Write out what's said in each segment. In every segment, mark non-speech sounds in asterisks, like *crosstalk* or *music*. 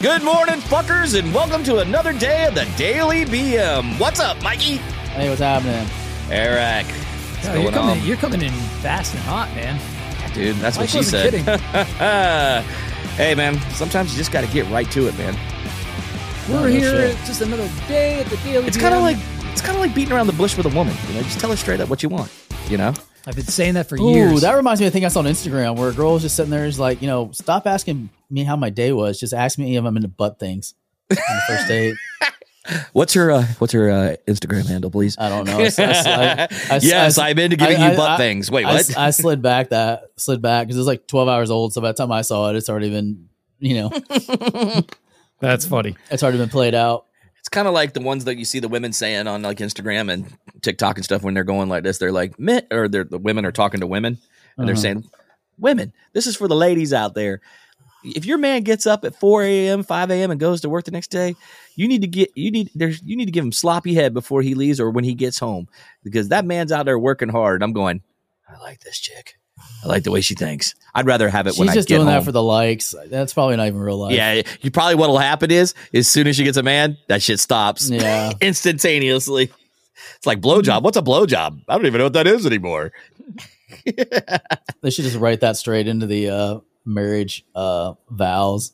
Good morning, fuckers, and welcome to another day of the Daily BM. What's up, Mikey? Hey, what's happening? Eric. What's Oh, going you're coming. on? You're coming in fast and hot, man. Dude, that's what Mike she said. *laughs* hey, man, sometimes you just got to get right to it, man. We're oh, no here. shit. It's just another day at the Daily. It's kind of like it's kind of like beating around the bush with a woman. You know, just tell her straight up what you want. You know, I've been saying that for Ooh, years. that reminds me of a thing I saw on Instagram where a girl was just sitting there, is like, you know, stop asking me how my day was. Just ask me if I'm into butt things on the first date. *laughs* what's your uh, what's your uh, Instagram handle, please? I don't know. I, I- I- yes, I- I'm into giving I- you butt I- things. Wait, I, what? I slid back that slid back because it was like 12 hours old. So by the time I saw it, it's already been, you know, *laughs* That's funny. it's already been played out. It's kind of like the ones that you see the women saying on like Instagram and TikTok and stuff when they're going like this. They're like men, or they're, the women are talking to women and they're Uh-huh. saying, "Women, this is for the ladies out there. If your man gets up at 4 a.m., 5 a.m., and goes to work the next day, you need to get you need there's you need to give him sloppy head before he leaves or when he gets home because that man's out there working hard. I'm going, I like this chick. I like the way she thinks. I'd rather have it when She's I just get doing home. that for the likes. That's probably not even real life. yeah, you probably what'll happen is as soon as she gets a man, that shit stops Yeah. *laughs* instantaneously. It's like blowjob. What's a blowjob? I don't even know what that is anymore. They should just write that straight into the uh, marriage uh, vows.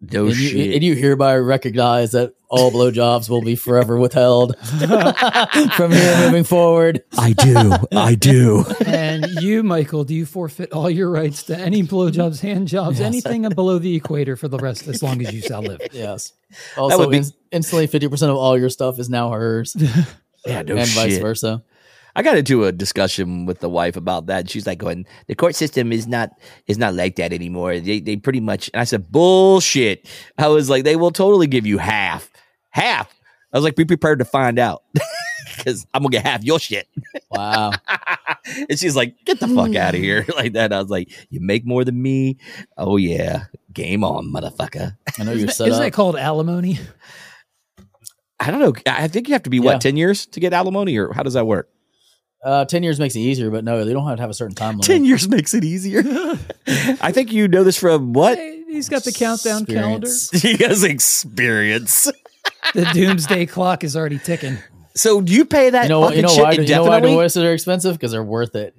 No and, you, and you hereby recognize that all blowjobs will be forever withheld *laughs* from here moving forward. I do. I do. And you, Michael, do you forfeit all your rights to any blowjobs, hand jobs, anything below the equator for the rest, as long as you shall live? Yes. Also, be- ins- instantly, fifty percent of all your stuff is now hers, *laughs* Yeah, no and shit. vice versa. I got into a discussion with the wife about that. and She's like, "Going, the court system is not is not like that anymore. They they pretty much." And I said, "Bullshit." I was like, "They will totally give you half, half." I was like, "Be prepared to find out." *laughs* Because I'm gonna get half your shit. Wow. *laughs* and she's like, "Get the fuck out of hmm. here!" *laughs* Like that. I was like, "You make more than me? Oh yeah, game on, motherfucker." I know you're Isn't, set isn't up. that called alimony? I don't know. I think you have to be Yeah. what ten years to get alimony, or how does that work? uh, Ten years makes it easier, but no, they don't have to have a certain time limit. Ten years makes it easier. *laughs* I think you know this from what? He's got the countdown Experience. *laughs* He has experience. *laughs* The doomsday clock is already ticking. So do you pay that? You know, you fucking know shit why? You know why indefinitely? divorces are expensive? Because they're worth it.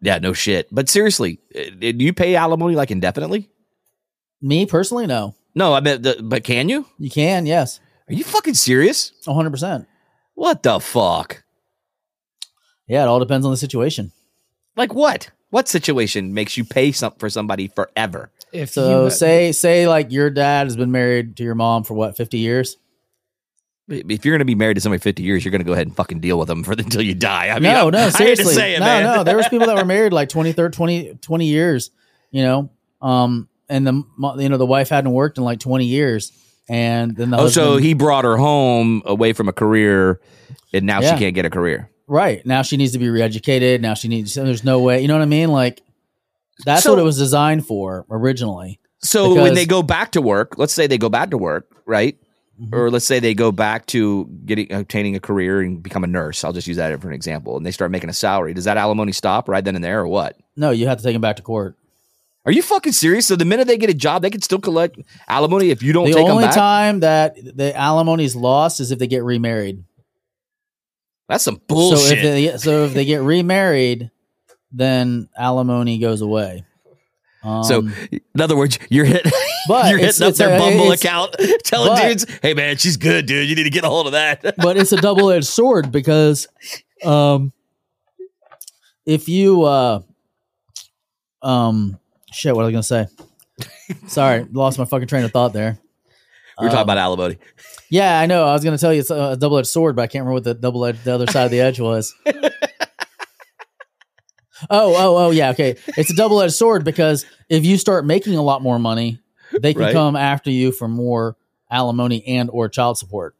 Yeah, no shit. But seriously, uh, do you pay alimony like indefinitely? Me personally, no. No, I meant. The, but can you? You can, yes, Are you fucking serious? one hundred percent. What the fuck? Yeah, it all depends on the situation. Like what? What situation makes you pay some for somebody forever? If So you, say say like your dad has been married to your mom for what fifty years. If you're going to be married to somebody 50 years, you're going to go ahead and fucking deal with them for until you die. I mean, no, I- no, I to seriously. say it, no, man. no. There was people that were *laughs* married like 20, 30, 20, 20 years, you know, um, and the you know the wife hadn't worked in like twenty years, and then the Oh, so he brought her home away from a career, and now Yeah. she can't get a career. right now she needs to be reeducated. Now she needs. There's no way. You know what I mean? Like that's So- what it was designed for originally. So when they go back to work, let's say they go back to work, right? Mm-hmm. Or let's say they go back to getting obtaining a career and become a nurse. I'll just use that for an example. And they start making a salary. Does that alimony stop right then and there, or what? No, you have to take them back to court. Are you fucking serious? So the minute they get a job, they can still collect alimony if you don't The take them only time that the alimony is lost is if they get remarried. That's some So bullshit. if they so if they get remarried, then alimony goes away. Um, So, in other words, you're hitting, *laughs* But you're hitting up their a- Bumble account, *laughs* telling but- dudes, "Hey man, she's good, dude. You need to get a hold of that." *laughs* but it's a double edged sword because um if you uh um shit what was I gonna say? Sorry, *laughs* lost my fucking train of thought there. we were talking Um, about alimony. Yeah, I know. I was gonna tell you it's a double edged sword, but I can't remember what the double edged the other side of the edge was. *laughs* Oh, oh, oh, yeah. Okay, it's a double edged sword because if you start making a lot more money, they can Right. come after you for more alimony and or child support.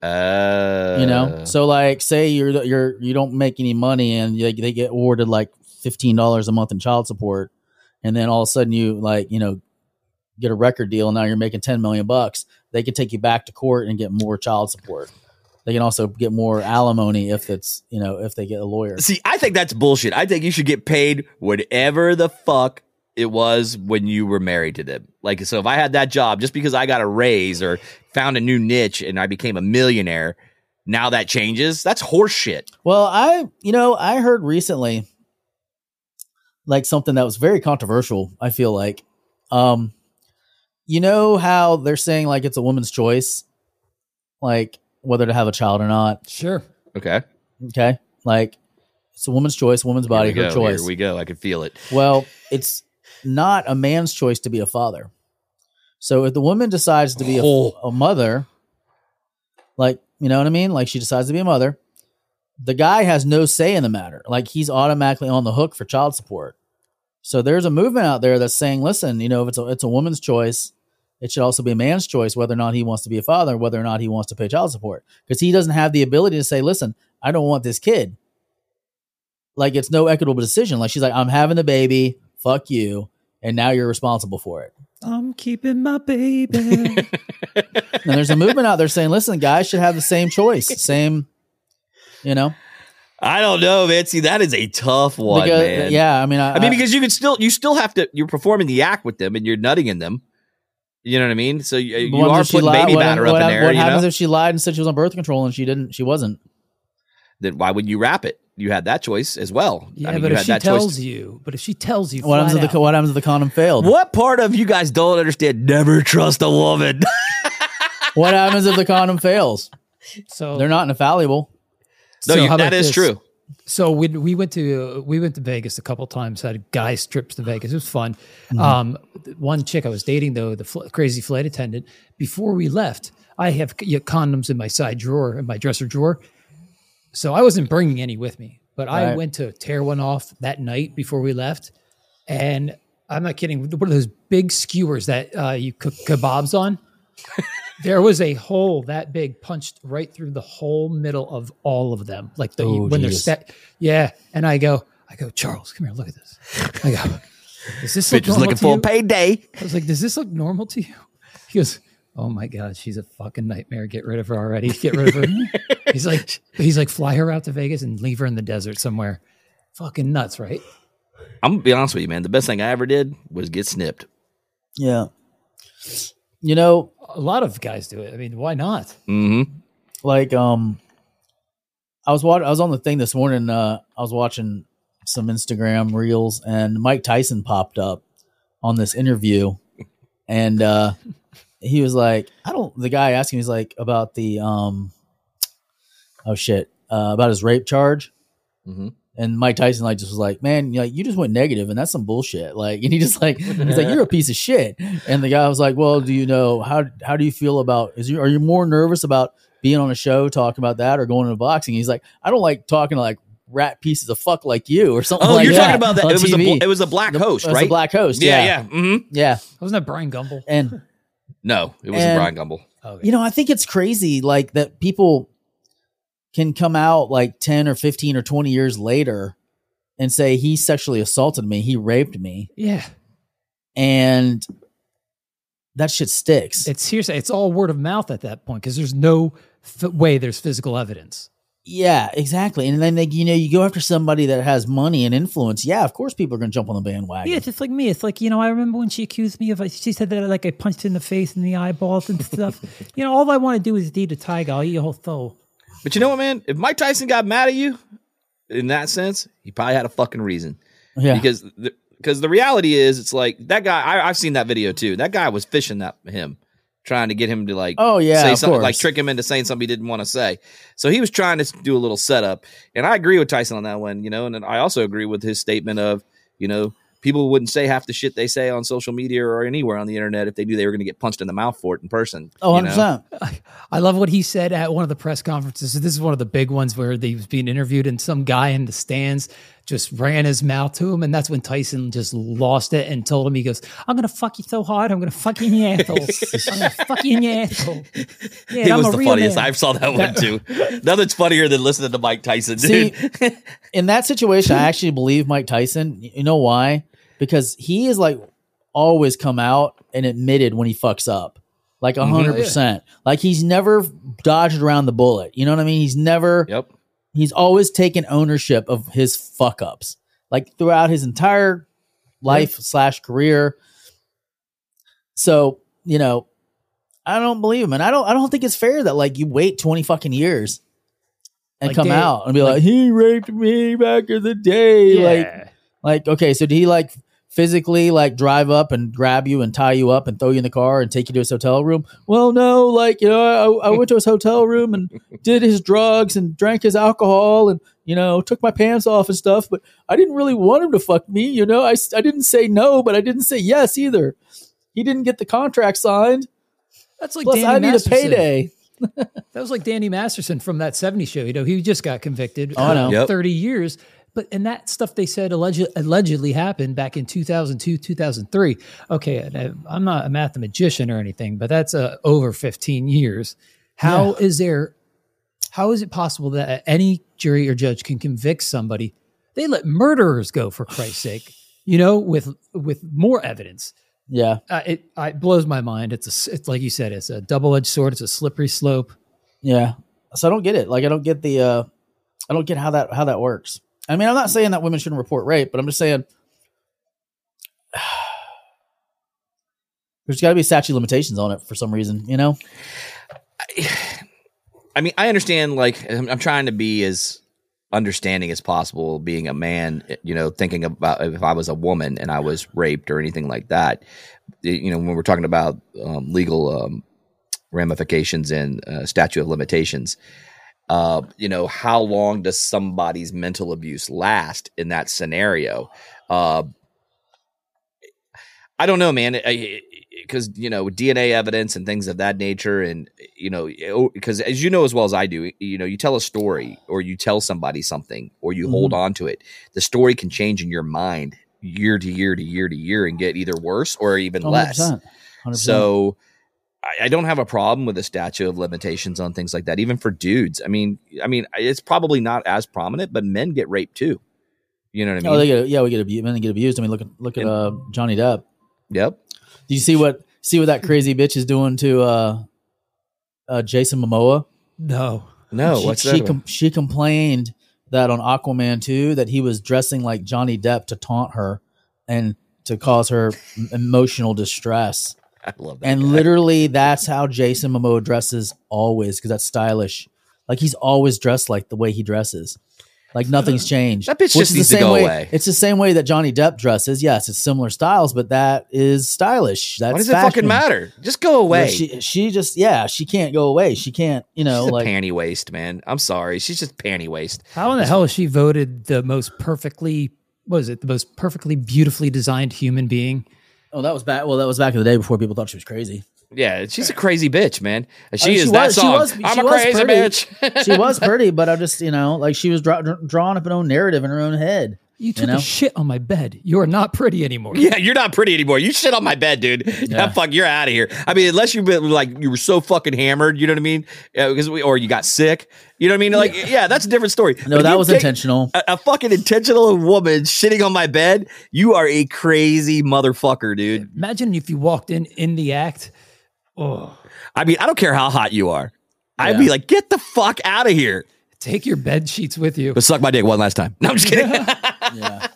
Uh, you know so like say you're you're you don't make any money and they, they get awarded like $15 a month in child support and then all of a sudden you like you know get a record deal and now you're making 10 million bucks they can take you back to court and get more child support they can also get more alimony if it's you know if they get a lawyer See, I think that's bullshit. I think you should get paid whatever the fuck it was when you were married to them. Like, so if I had that job just because I got a raise or found a new niche and I became a millionaire, now that changes. That's horseshit. Well, I, you know, I heard recently like something that was very controversial, I feel like. Um you know how they're saying like it's a woman's choice like whether to have a child or not, Sure. Okay. okay? Like it's a woman's choice, woman's body, her go. choice. Here we go. I can feel it. Well, it's not a man's choice to be a father. So if the woman decides to be a, Oh. a mother, like, you know what I mean? Like she decides to be a mother, the guy has no say in the matter. Like he's automatically on the hook for child support. So there's a movement out there that's saying, listen, you know, if it's a, it's a woman's choice, it should also be a man's choice whether or not he wants to be a father, whether or not he wants to pay child support. Because he doesn't have the ability to say, listen, I don't want this kid. Like it's no equitable decision. Like she's like, I'm having the baby, fuck you, and now you're responsible for it. I'm keeping my baby. *laughs* And there's a movement out there saying, listen, guys should have the same choice, same, you know, I don't know, man. See, that is a tough one, because uh, man. yeah, I mean, I, I mean, because you could still, you still have to, you're performing the act with them and you're nutting in them. You know what I mean? So you, you what are putting lied- baby what, batter what, up in there. What you happens know? if she lied and said she was on birth control and she didn't? She wasn't. then why wouldn't you wrap it? You had that choice as well. yeah, I mean, but you if had she that tells choice. you, but if she tells you, What happens if the what happens if the condom failed? What part of you guys don't understand? Never trust a woman. *laughs* What happens if the condom fails? so They're not infallible. No, So you, that is this? true. So we we went to we went to Vegas a couple times. Had guys trips to Vegas. It was fun. Mm-hmm. Um, one chick I was dating though, the fl- crazy flight attendant. Before we left, I have condoms in my side drawer in my dresser drawer. So I wasn't bringing any with me, but I went to tear one off that night before we left, and I'm not kidding. One of those big skewers that uh, you cook kebabs on. *laughs* there was a hole that big punched right through the whole middle of all of them. Like the Oh, when they're set yeah. And i go i go charles come here look at this. I go *laughs* does this look Bitch is normal looking to for a payday. i was like does this look normal to you? He goes oh my god she's a fucking nightmare. Get rid of her already. Get rid of her. *laughs* He's like he's like fly her out to vegas and leave her in the desert somewhere. Fucking nuts right? I'm gonna be honest with you, man. The best thing I ever did was get snipped. Yeah. You know, a lot of guys do it i mean why not Mm-hmm. like um I was wa- I was on the thing this morning uh I was watching some Instagram reels and Mike Tyson popped up on this interview and uh he was like I don't the guy asking he's like about the um oh shit uh about his rape charge Mhm. And Mike Tyson like just was like man you like you just went negative and that's some bullshit *laughs* like and he just like he's like *laughs* you're a piece of shit and the guy was like well do you know how how do you feel about is you are you more nervous about being on a show talking about that or going into boxing he's like I don't like talking to like rat pieces of fuck like you or something Oh, like you're that talking about that? It was, the, TV. bl- it was the black host, It was right? black host yeah, yeah yeah. Mm-hmm. yeah wasn't that brian Gumbel and No, it wasn't And- Brian Gumbel. okay. you know i think it's crazy like that people can come out like 10 or 15 or 20 years later and say he sexually assaulted me he raped me yeah and that shit sticks it's hearsay. It's all word of mouth at that point because there's no f- way there's physical evidence. yeah exactly and then like, you know you go after somebody that has money and influence yeah of course people are gonna jump on the bandwagon Yeah, it's just like me. It's like you know, I remember when she accused me of. She said that like I punched in the face and the eyeballs and stuff. *laughs* you know, all I want to do is eat a tiger. I'll eat your whole soul. But you know what, man? If Mike Tyson got mad at you, in that sense, he probably had a fucking reason. yeah Because the, because the reality is, it's like that guy. I, I've seen that video too. That guy was fishing that him, trying to get him to like Oh, yeah, say something like trick him into saying something he didn't want to say. So he was trying to do a little setup, and I agree with Tyson on that one. You know, and I also agree with his statement of you know people wouldn't say half the shit they say on social media or anywhere on the internet if they knew they were going to get punched in the mouth for it in person. oh you know? 100% I love what he said at one of the press conferences. This is one of the big ones where he was being interviewed, and some guy in the stands just ran his mouth to him, and that's when Tyson just lost it and told him, "He goes, I'm gonna fuck you so hard, I'm gonna fuck you in your asshole. I'm gonna fuck you in your asshole." *laughs* Yeah, I'm was the funniest. man. I saw that one *laughs* too. Nothing's funnier than listening to Mike Tyson, dude. See, *laughs* in that situation, I actually believe Mike Tyson. You know why? Because he is like always come out and admitted when he fucks up, like a mm-hmm. hundred percent. Like he's never dodged around the bullet. You know what I mean? He's never. yep. He's always taken ownership of his fuck ups. Like throughout his entire life slash career. So you know, I don't believe him, and I don't. I don't think it's fair that like you wait twenty fucking years and Like come out and be like- like, he raped me back in the day. Like, like okay, so did he like physically like drive up and grab you and tie you up and throw you in the car and take you to his hotel room? Well, no, like you know, I, I went to his hotel room and *laughs* did his drugs and drank his alcohol and you know took my pants off and stuff. But I didn't really want him to fuck me. You know, I, I didn't say no, but I didn't say yes either. He didn't get the contract signed. That's like Plus, Danny I need a Masterson. payday. That was like Danny Masterson from that 70s show. You know, he just got convicted. Oh, I know. Yep. 30 years. But and that stuff they said alleged, allegedly happened back in 2002, 2003. Okay, I- I'm not a mathematician or anything, but that's uh, over 15 years. How is there how is it possible that any jury or judge can convict somebody? They let murderers go for Christ's sake, you know, with with more evidence Yeah, uh, it, uh, it blows my mind. It's a, it's like you said, it's a double edged sword. It's a slippery slope. yeah. So I don't get it. Like I don't get the. uh I don't get how that how that works. I mean, I'm not saying that women shouldn't report rape, but I'm just saying *sighs* there's got to be statute limitations on it for some reason. You know? *sighs* I mean, I understand. Like, I'm, I'm trying to be as understanding as possible. Being a man, you know, thinking about if I was a woman and I was raped or anything like that. You know, when we're talking about um, legal um, ramifications and uh, statute of limitations. Uh, you know, how long does somebody's mental abuse last in that scenario? Uh, I don't know, man. Because you know DNA evidence and things of that nature, and you know, because as you know as well as I do, you know, you tell a story or you tell somebody something or you hold on to it. The story can change in your mind year to year to year to year and get either worse or even less. 100%. 100%. So I, I don't have a problem with the statute of limitations on things like that, even for dudes. I mean, I mean, it's probably not as prominent, but men get raped too. You know what I mean? oh, they get yeah, we get abused. Men get abused. I mean, look at look at uh, Johnny Depp. yep. Do you see what see what that crazy bitch is doing to uh, uh, Jason Momoa? No. No, she, what's she that? about? com- she complained that on Aquaman 2 that he was dressing like Johnny Depp to taunt her and to cause her emotional distress. I *laughs* love that. And guy. literally that's how Jason Momoa dresses always because that's stylish. Like he's always dressed like the way he dresses. Like nothing's uh, changed. That bitch just needs the to go way, away. It's the same way that Johnny Depp dresses. Yes, it's similar styles, but that is stylish. That's Why does it fucking matter? Just go Well, away. She she just yeah, she can't go away. She can't, you know, She's like a panty waste, man. I'm sorry. She's just panty waste. How in the hell is she voted the most perfectly, what is it, the most perfectly beautifully designed human being? Oh, that was back. Well, that was back in the day before people thought she was crazy. Yeah, she's a crazy bitch, man. She I mean, is she that was- she song. was- I'm she a crazy pretty. bitch. *laughs* She was *laughs* pretty, but I just, you know, like she was draw, drawing up an own narrative in her own head. You took know? a shit on my bed. You are not pretty anymore. yeah, you're not pretty anymore. You shit on my bed, dude. *laughs* Yeah. fuck, you're out of here. I mean, unless you've been like you were so fucking hammered, you know what I mean? Uh, yeah, because we, or you got sick. You know what I mean? Like, yeah, that's a different story. No, But that was intentional. A, a fucking intentional woman shitting on my bed. You are a crazy motherfucker, dude. Imagine if you walked in in the act. Oh, I mean, I don't care how hot you are. I'd be like, get the fuck out of here. Take your bed sheets with you. But suck my dick one last time. No, I'm just kidding. *laughs* Yeah.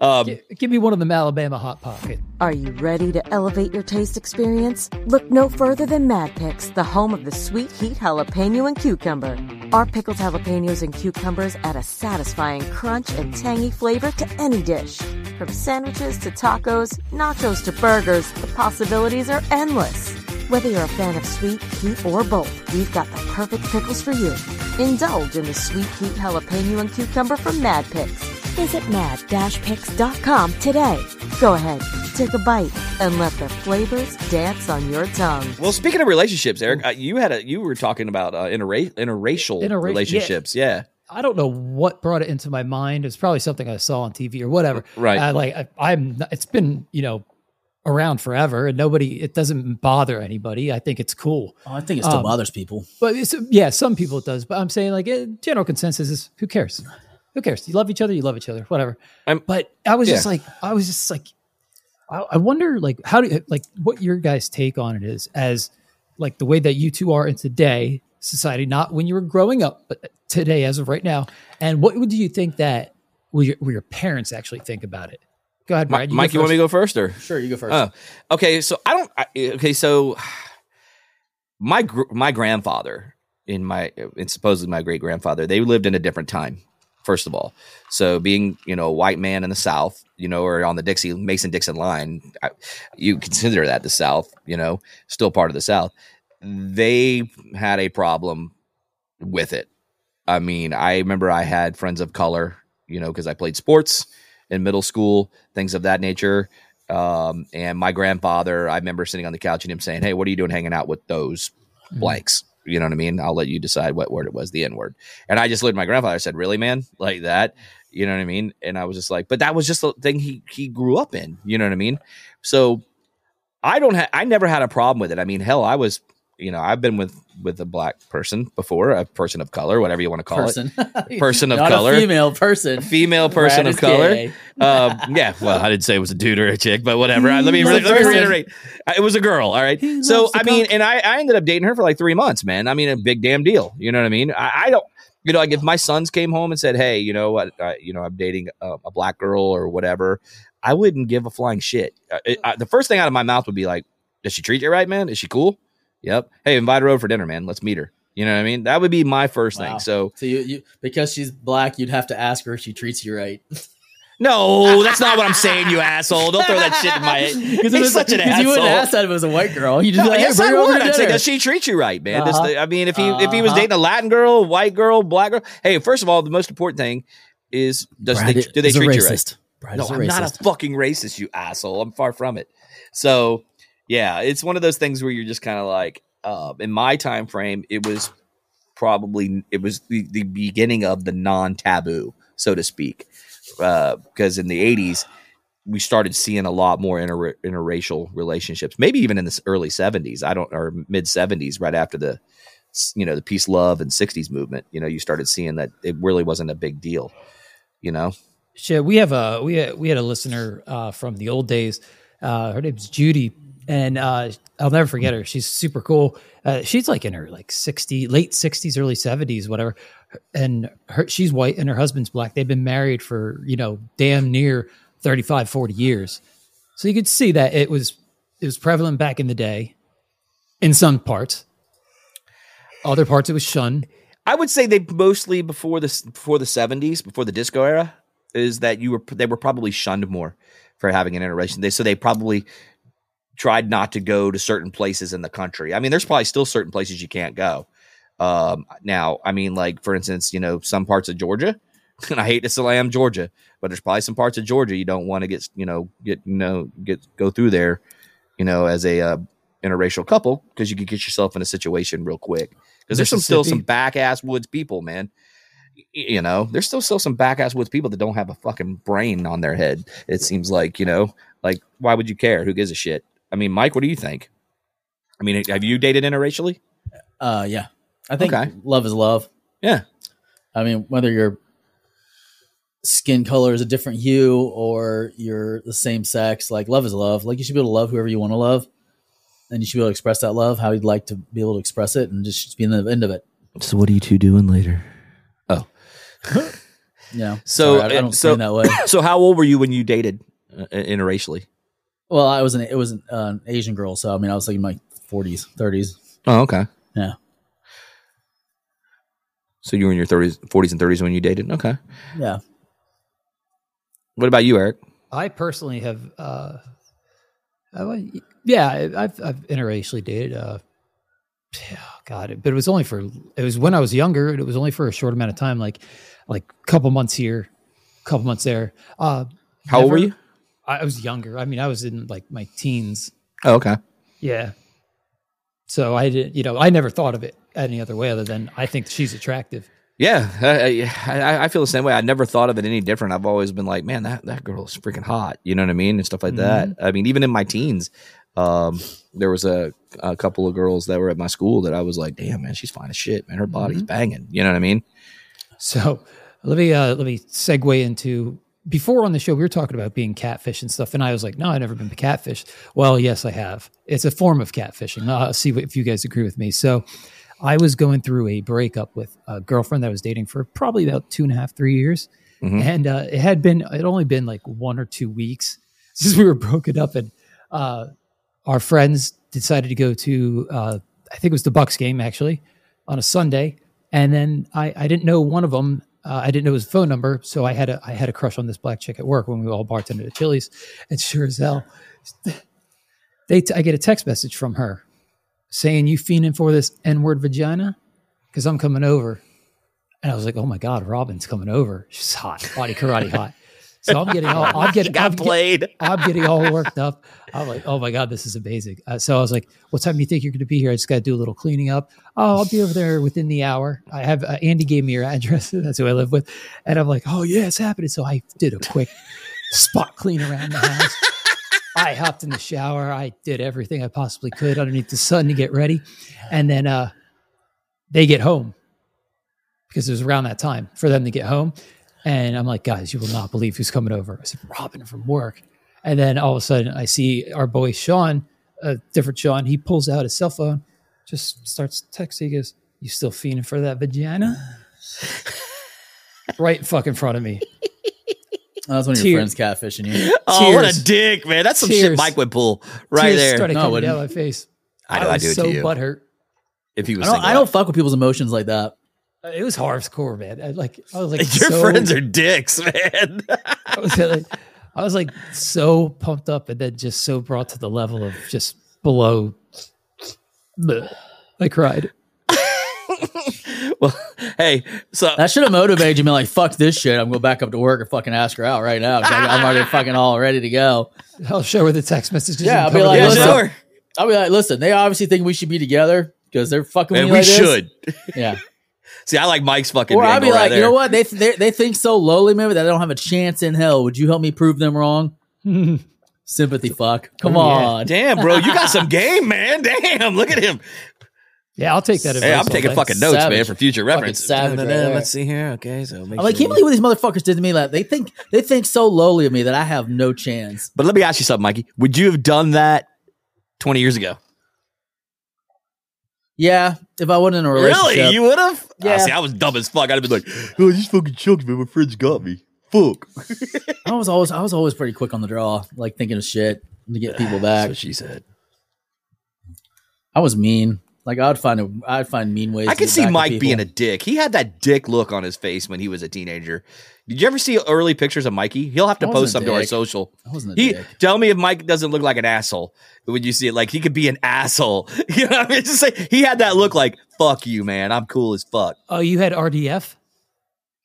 um, Gi- Give me one of them Alabama hot pocket. Are you ready to elevate your taste experience? Look no further than Mad Picks, the home of the sweet heat jalapeno and cucumber. Our pickled jalapenos and cucumbers add a satisfying crunch and tangy flavor to any dish. From sandwiches to tacos, nachos to burgers, the possibilities are endless. Whether you're a fan of sweet, heat, or both, we've got the perfect pickles for you. Indulge in the sweet heat jalapeno and cucumber from Mad Picks. Visit mad-picks.com today. Go ahead, take a bite, and let the flavors dance on your tongue. well, speaking of relationships, Eric, uh, you had a you were talking about uh, interra- interracial Interra- relationships. Yeah. I don't know what brought it into my mind. It's probably something I saw on TV or whatever. Right. Uh, like I, I'm. not- It's been you know around forever, and nobody. It doesn't bother anybody. I think it's cool. Oh, I think it still Um, bothers people. But it's, yeah, some people it does. But I'm saying like eh, general consensus is who cares? Who cares? You love each other, you love each other, whatever. I'm- but I was just like, I was just like, I, I wonder like how do you, like what your guys' take on it is as like the way that you two are in today society, not when you were growing up, but today as of right now. And what would you think that will your, will your parents actually think about it? Go ahead, Mi- Brad. Mike, you want me to go first or? Sure, you go first. Oh, okay. So I don't. I, okay, so my gr- my grandfather in my and supposedly my great grandfather they lived in a different time. First of all, so being you know a white man in the South, you know, or on the Dixie Mason Dixon line, I, you consider that the South, you know, still part of the South. They had a problem with it. I mean, I remember I had friends of color, you know, because I played sports in middle school, things of that nature. Um, and my grandfather, I remember sitting on the couch and him saying, Hey, what are you doing hanging out with those blanks? You know what I mean? I'll let you decide what word it was, the N word. And I just looked at my grandfather. I said, Really, man? Like that? You know what I mean? And I was just like, But that was just the thing he he grew up in. You know what I mean? So I don't have I never had a problem with it. I mean, hell, I was you know, I've been with with a black person before, a person of color, whatever you want to call person. it. Person *laughs* of color. A female person. Female person Brad of color. Um, yeah, well, I didn't say it was a dude or a chick, but whatever. I- let me a let me reiterate. Uh, It was a girl. All right. He So I mean, and I, I ended up dating her for like three months, man. I mean, a big damn deal. You know what I mean? I, I don't. You know, like if my sons came home and said, "Hey, you know what? Uh, you know, I'm dating a, a black girl or whatever," I wouldn't give a flying shit. Uh, it, I, the first thing out of my mouth would be like, "Does she treat you right, man? Is she cool?" Yep. Hey, invite her over for dinner, man. Let's meet her. You know what I mean? That would be my first Wow. thing. So So you, you because she's black, you'd have to ask her if she treats you right. *laughs* no, that's not what I'm saying, you asshole. Don't throw that shit in my *laughs* head. Because He's such an asshole. You wouldn't ask that if it was a white girl. You just No, like, hey, yes, I would. I'd say, does she treat you right, man? This- Uh-huh. I mean, if he if he was Uh-huh. dating a Latin girl, white girl, black girl, hey, first of all, the most important thing is does Brad they do they treat you right? racist. Brad No, I'm not a fucking racist, you asshole. I'm far from it. So, yeah, it's one of those things where you're just kind of like, uh, in my time frame, it was probably it was the, the beginning of the non-taboo, so to speak, because in the '80s we started seeing a lot more inter- interracial relationships. Maybe even in the early '70s, I don't or mid '70s, right after the you know the peace, love, and '60s movement. You know, you started seeing that it really wasn't a big deal. You know, Shit, we have a we had, we had a listener uh, from the old days. Uh, her name's Judy, and uh, I'll never forget her. She's super cool. Uh, she's like in her like sixty, late sixties, early seventies, whatever. And her she's white, and her husband's black. They've been married for you know damn near 35, 40 years. So you could see that it was it was prevalent back in the day, in some parts. Other parts it was shunned. I would say they mostly before the before the '70s, before the disco era, is that you were they were probably shunned more for having an interracial. They so they probably tried not to go to certain places in the country. I mean, there's probably still certain places you can't go. Um, now, I mean, like for instance, you know, some parts of Georgia, *laughs* and I hate to slam Georgia, but there's probably some parts of Georgia you don't want to get, you know, get, you know, get go through there, you know, as a uh, interracial couple because you could get yourself in a situation real quick. Because there's some still some back ass woods people, man. You know, there's still still some back ass woods people that don't have a fucking brain on their head. It seems like you know, like why would you care? Who gives a shit? I mean, Mike, what do you think? I mean, have you dated interracially? Uh, yeah, I think Okay. love is love. Yeah. I mean, whether your skin color is a different hue or you're the same sex, like love is love. Like you should be able to love whoever you want to love, and you should be able to express that love how you'd like to be able to express it, and just be in the end of it. So what are you two doing later? Oh, *laughs* yeah. So, Sorry, I, I don't so- so, that way. *coughs* So how old were you when you dated uh, interracially? Well, I was an it was an, uh, an Asian girl, so I mean, I was like in my forties, thirties. Oh, okay. Yeah, So you were in your thirties, forties, and thirties when you dated. Okay. yeah. What about you, Eric? I personally have, uh, I, yeah, I- I've I've interracially dated. Uh, yeah, God, but it was only for it was when I was younger, and it was only for a short amount of time, like like a couple months here, couple months there. Uh, How old were you? I, was younger. I mean, I was in like my teens. Oh, okay. Yeah. So I didn't, you know, I never thought of it any other way other than I think she's attractive. Yeah, I, I, I feel the same way. I never thought of it any different. I've always been like, man, that, that girl is freaking hot. You know what I mean? And stuff like that. I mean, even in my teens, um, there was a, a couple of girls that were at my school that I was like, damn, man, she's fine as shit, man. Her body's banging. You know what I mean? So let me uh, let me segue into before on the show we were talking about being catfish and stuff, and I was like, no, I've never been to catfish. Well, yes, I have. It's a form of catfishing. i'll see if you guys agree with me. So I was going through a breakup with a girlfriend that I was dating for probably about two and a half, three years, Mhm. and uh, it had been it had only been like one or two weeks *laughs* since we were broken up, and uh, our friends decided to go to uh, I think it was the Bucks game actually on a Sunday, and then I, I didn't know one of them. Uh, I didn't know his phone number, so I had a I had a crush on this black chick at work when we all bartended at Chili's, and sure as hell, they t- I get a text message from her saying you fiending for this N word vagina because I'm coming over, and I was like, oh my god, Robin's coming over. She's hot, body karate hot. So I'm getting all I'm *laughs* getting got I'm get- played. *laughs* I'm getting all worked up. I'm like, oh my God, this is amazing. Uh, so I was like, what time do you think you're going to be here? I just got to do a little cleaning up. Oh, I'll be over there within the hour. I have, uh, Andy gave me your address. *laughs* That's who I live with. And I'm like, oh yeah, it's happening. So I did a quick spot clean around the house. I hopped in the shower. I did everything I possibly could underneath the sun to get ready. And then uh, they get home because it was around that time for them to get home. And I'm like, guys, you will not believe who's coming over. I said, Robin from work. And then all of a sudden, I see our boy Sean, a different Sean. He pulls out his cell phone, just starts texting. He goes, "You still fiending for that vagina?" *laughs* right in fucking front of me. Oh, that's one of Tear- your friends catfishing you. Oh, what a Tears. dick, man! That's some shit Tears. Mike would pull right Tears there. started No, it coming wouldn't. down my face. I know, I was do it so to you. butthurt. If he I was, don't. single I don't fuck with people's emotions like that. Uh, It was hardcore, man. I like, I was like, *laughs* Your so- friends are dicks, man. *laughs* I was like, I was like so pumped up, and then just so brought to the level of just below. Bleh. I cried. *laughs* well, hey, so That should have motivated you. Be like, fuck this shit. I'm going back up to work and fucking ask her out right now. 'cause I, I'm already fucking all ready to go. I'll show her the text messages. Yeah, I'll be like, yeah, listen. email. sure, I'll be like, listen, they obviously think we should be together because they're fucking and me we like this. should. Yeah. See, I like Mike's fucking. Or I'll angle be right like, you know what? They, they they think so lowly, maybe that they don't have a chance in hell. Would you help me prove them wrong? *laughs* Sympathy, fuck. Oh, Come Oh, yeah. on. Damn, bro, you got some *laughs* game, man. Damn, look at him. Yeah, I'll take that. Hey, I'm taking day. fucking notes, man, for future reference. savage right there. Let's see here. Okay, so make I'm like, sure can't believe what these motherfuckers did to me. Like, they think they think so lowly of me that I have no chance. But let me ask you something, Mikey. Would you have done that 20 years ago? Yeah, if I wasn't in a relationship, Really? You would have? Yeah. see, I was dumb as fuck. I'd have been like, oh, these fucking chunks, man. My friends got me. Fuck. *laughs* I was always I was always pretty quick on the draw, like thinking of shit to get people *sighs* That's back. what she said. I was mean. Like I'd find a, I'd find mean ways. I to can get see Mike being a dick. He had that dick look on his face when he was a teenager. Did you ever see early pictures of Mikey? He'll have to post a some to our social. I wasn't a He dick. tell me if Mike doesn't look like an asshole when you see it. Like he could be an asshole. *laughs* You know, what I mean, just say he had that look like "fuck you, man. I'm cool as fuck." Oh, you had RDF.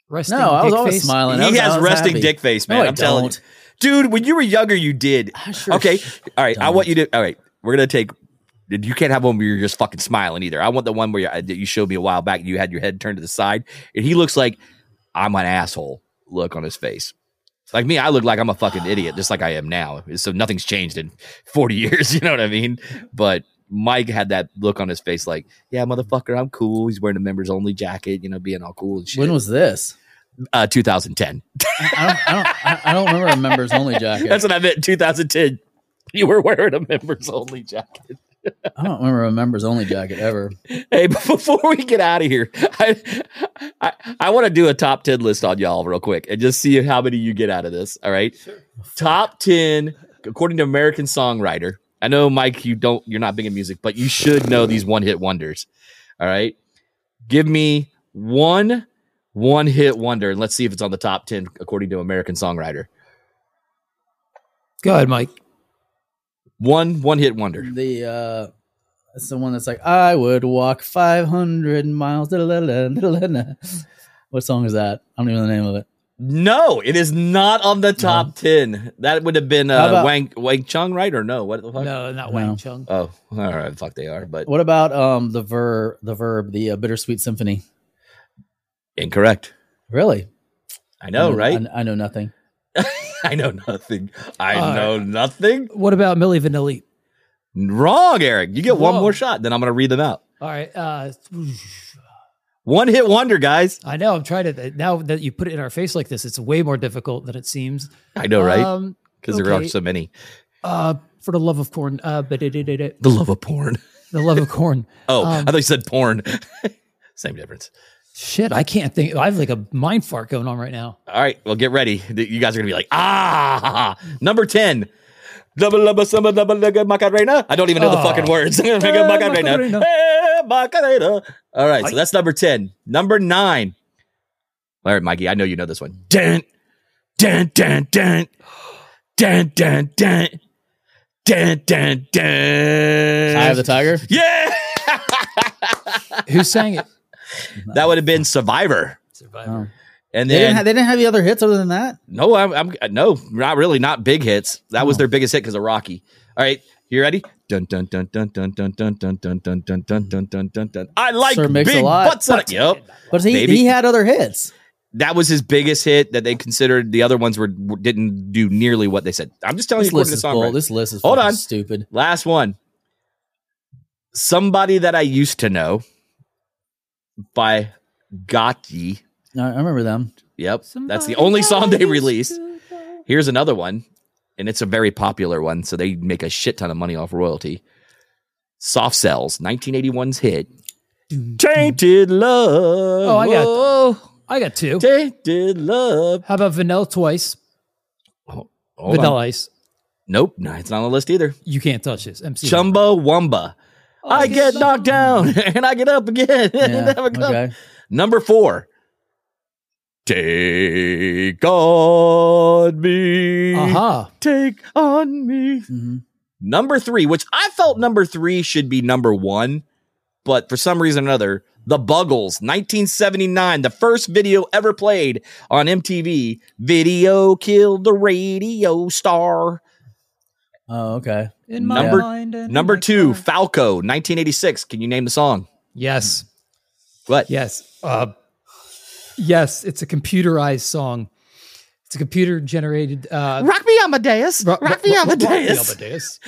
Resting No, I was always face? smiling. I he was- has resting happy. dick face, man. I I'm telling you, dude. When you were younger, you did. I sure okay, sh- all right. I don't. want you to. All right, we're gonna take. You can't have one where you're just fucking smiling either. I want the one where you, that you showed me a while back. You had your head turned to the side, and he looks like I'm an asshole. Look on his face. Like me, I look like I'm a fucking idiot, just like I am now. So nothing's changed in *laughs* 40 years. *laughs* You know what I mean? But Mike had that look on his face, like, yeah, motherfucker, I'm cool. He's wearing a members only jacket, you know, being all cool and shit. When was this? uh, 2010? I don't. I don't. I- I don't remember a members only *laughs* jacket. That's what I meant. 2010. You were wearing a members only jacket. I don't remember a members only jacket ever. *laughs* Hey, *laughs* before we get out of here, I I, I want to do a top 10 list on y'all real quick and just see how many you get out of this. All right. Top 10, according to American Songwriter. I know, Mike, you don't, you're not big in music, but you should know these one hit wonders. All right. Give me one one hit wonder and let's see if it's on the top 10 according to American Songwriter. Go ahead, Mike. One one hit wonder. The uh, it's the one that's like I would walk 500 miles. da-da-da-da, da-da-da-da." What song is that? I don't even know the name of it. No, it is not on the top 10. That would have been How uh, about- Wang, Wang Chung, right? Or no? What the fuck? No, not No. Wang Chung. Oh, all right. Fuck, they are, but What about um the verb the verb the uh, bittersweet symphony? incorrect. Really? I know, I right? I, I know nothing. *laughs* *laughs* I know nothing. I All know nothing. What about Milli Vanilli? Wrong, Eric. You get one more shot, then I'm going to read them out. All right. Uh, One hit wonder, guys. I know. I'm trying to. Now that you put it in our face like this, it's way more difficult than it seems. I know, right? Um, Because there are so many. uh, for the love of corn. Uh, but it, it, it, it. The love of porn. The love of corn. *laughs* Oh, Um, I thought you said porn. *laughs* Same difference. Shit, I can't think. I have like a mind fart going on right now. All right, well, get ready. You guys are gonna be like, ah, number ten. Double double double double double Macarena. I don't even know the Oh. fucking words. *laughs* Macarena. Macarena. Eh, Macarena. All right, so that's number ten. Number nine. All right, Mikey, I know you know this one. Dun, dun, dun, dun, dun, dun, dun, dun, dun, dun. Eye of the Tiger. yeah, Who sang it? That would have been Survivor. Survivor. And They didn't, then have, they didn't have the other hits other than that. No, I'm, I'm no, not really, not big hits. That was their biggest hit because of Rocky. All right, you ready? Dun dun dun dun dun dun dun dun dun dun dun dun dun dun dun dun. I like Sir big Lot. butts. On it. Yep, But he, Baby. he had other hits. that was his biggest hit. That they considered the other ones were didn't do nearly what they said. I'm just telling This you according list to is bull. songwriting. This list is Hold on. stupid. Last one. Somebody that I used to know by Gotye. I I remember them. Yep, that's the only song they released. Here's another one, and it's a very popular one, so they make a shit ton of money off royalty. Soft Cells, 1981's hit. Tainted Love. Oh, I got- Oh, I got two. Tainted Love. How about Vanilla Twice? Oh, hold Vanilla on. Ice. Nope, no, it's not on the list either. You can't touch this. MC. Chumba Wumba. I get knocked down *laughs* and I get up again. *laughs* Yeah, okay. Number four. Take on me. a-ha. Take on me. Mhm. Number three, which I felt number three should be number one, but for some reason or another, The Buggles, 1979, the first video ever played on MTV. Video killed the radio star. Oh, okay. In my Number- mind and in Number my two, car. Falco, 1986. Can you name the song? Yes. What? Yes. Uh, yes. It's a computerized song. It's a computer generated. Uh, Rock me Amadeus. Ro- Rock Ro- me Ro- Rock me Amadeus. Amadeus.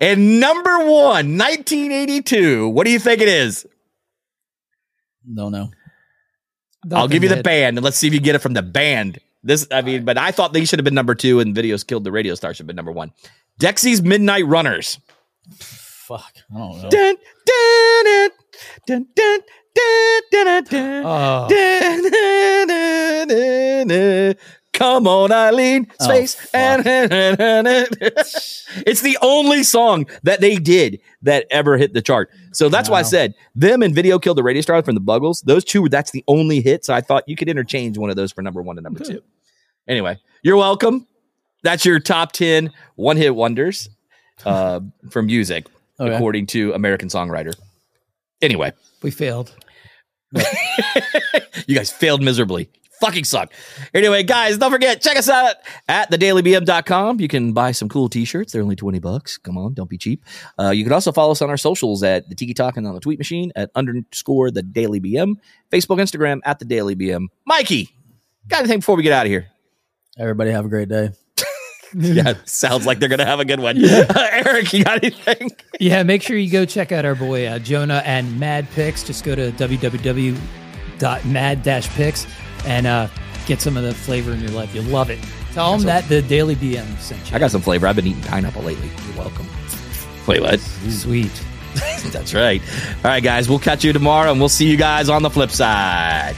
And number one, 1982. What do you think it is? No, no. I'll give you the Nothing band and let's see if you get it from the band. This, I mean, but I thought they should have been number two and videos killed the radio star should have been number one. Dexy's Midnight Runners. Fuck. I don't know. Dun, dun, dun, dun, dun, Oh. Come on, Eileen. Oh, Space. and it's the only song that they did that ever hit the chart. So that's why I said them and Video Killed the Radio Star from the Buggles. Those two, that's the only hit. So I thought you could interchange one of those for number one and number two. Anyway, you're welcome. That's your top 10 one hit wonders uh, *laughs* for music, Okay. according to American Songwriter. Anyway, We failed. *laughs* you guys failed miserably. Fucking suck. Anyway, guys, don't forget, check us out at thedailybm.com. You can buy some cool t-shirts. They're only 20 bucks. Come on, don't be cheap. Uh, you can also follow us on our socials at the Tiki Talk and on the tweet machine at underscore the Daily BM. Facebook, Instagram at the Daily BM. Mikey, got anything before we get out of here? Everybody have a great day. *laughs* Yeah, sounds like they're gonna have a good one. Yeah. *laughs* Eric, you got anything? Yeah, make sure you go check out our boy uh, Jonah and Mad Picks. Just go to www.mad-picks and uh, get some of the flavor in your life. You'll love it. Tell them that the Daily BM sent you. I got some flavor. I've been eating pineapple lately. You're welcome. Wait, what? Sweet. *laughs* That's right. All right, guys. We'll catch you tomorrow, and we'll see you guys on the flip side.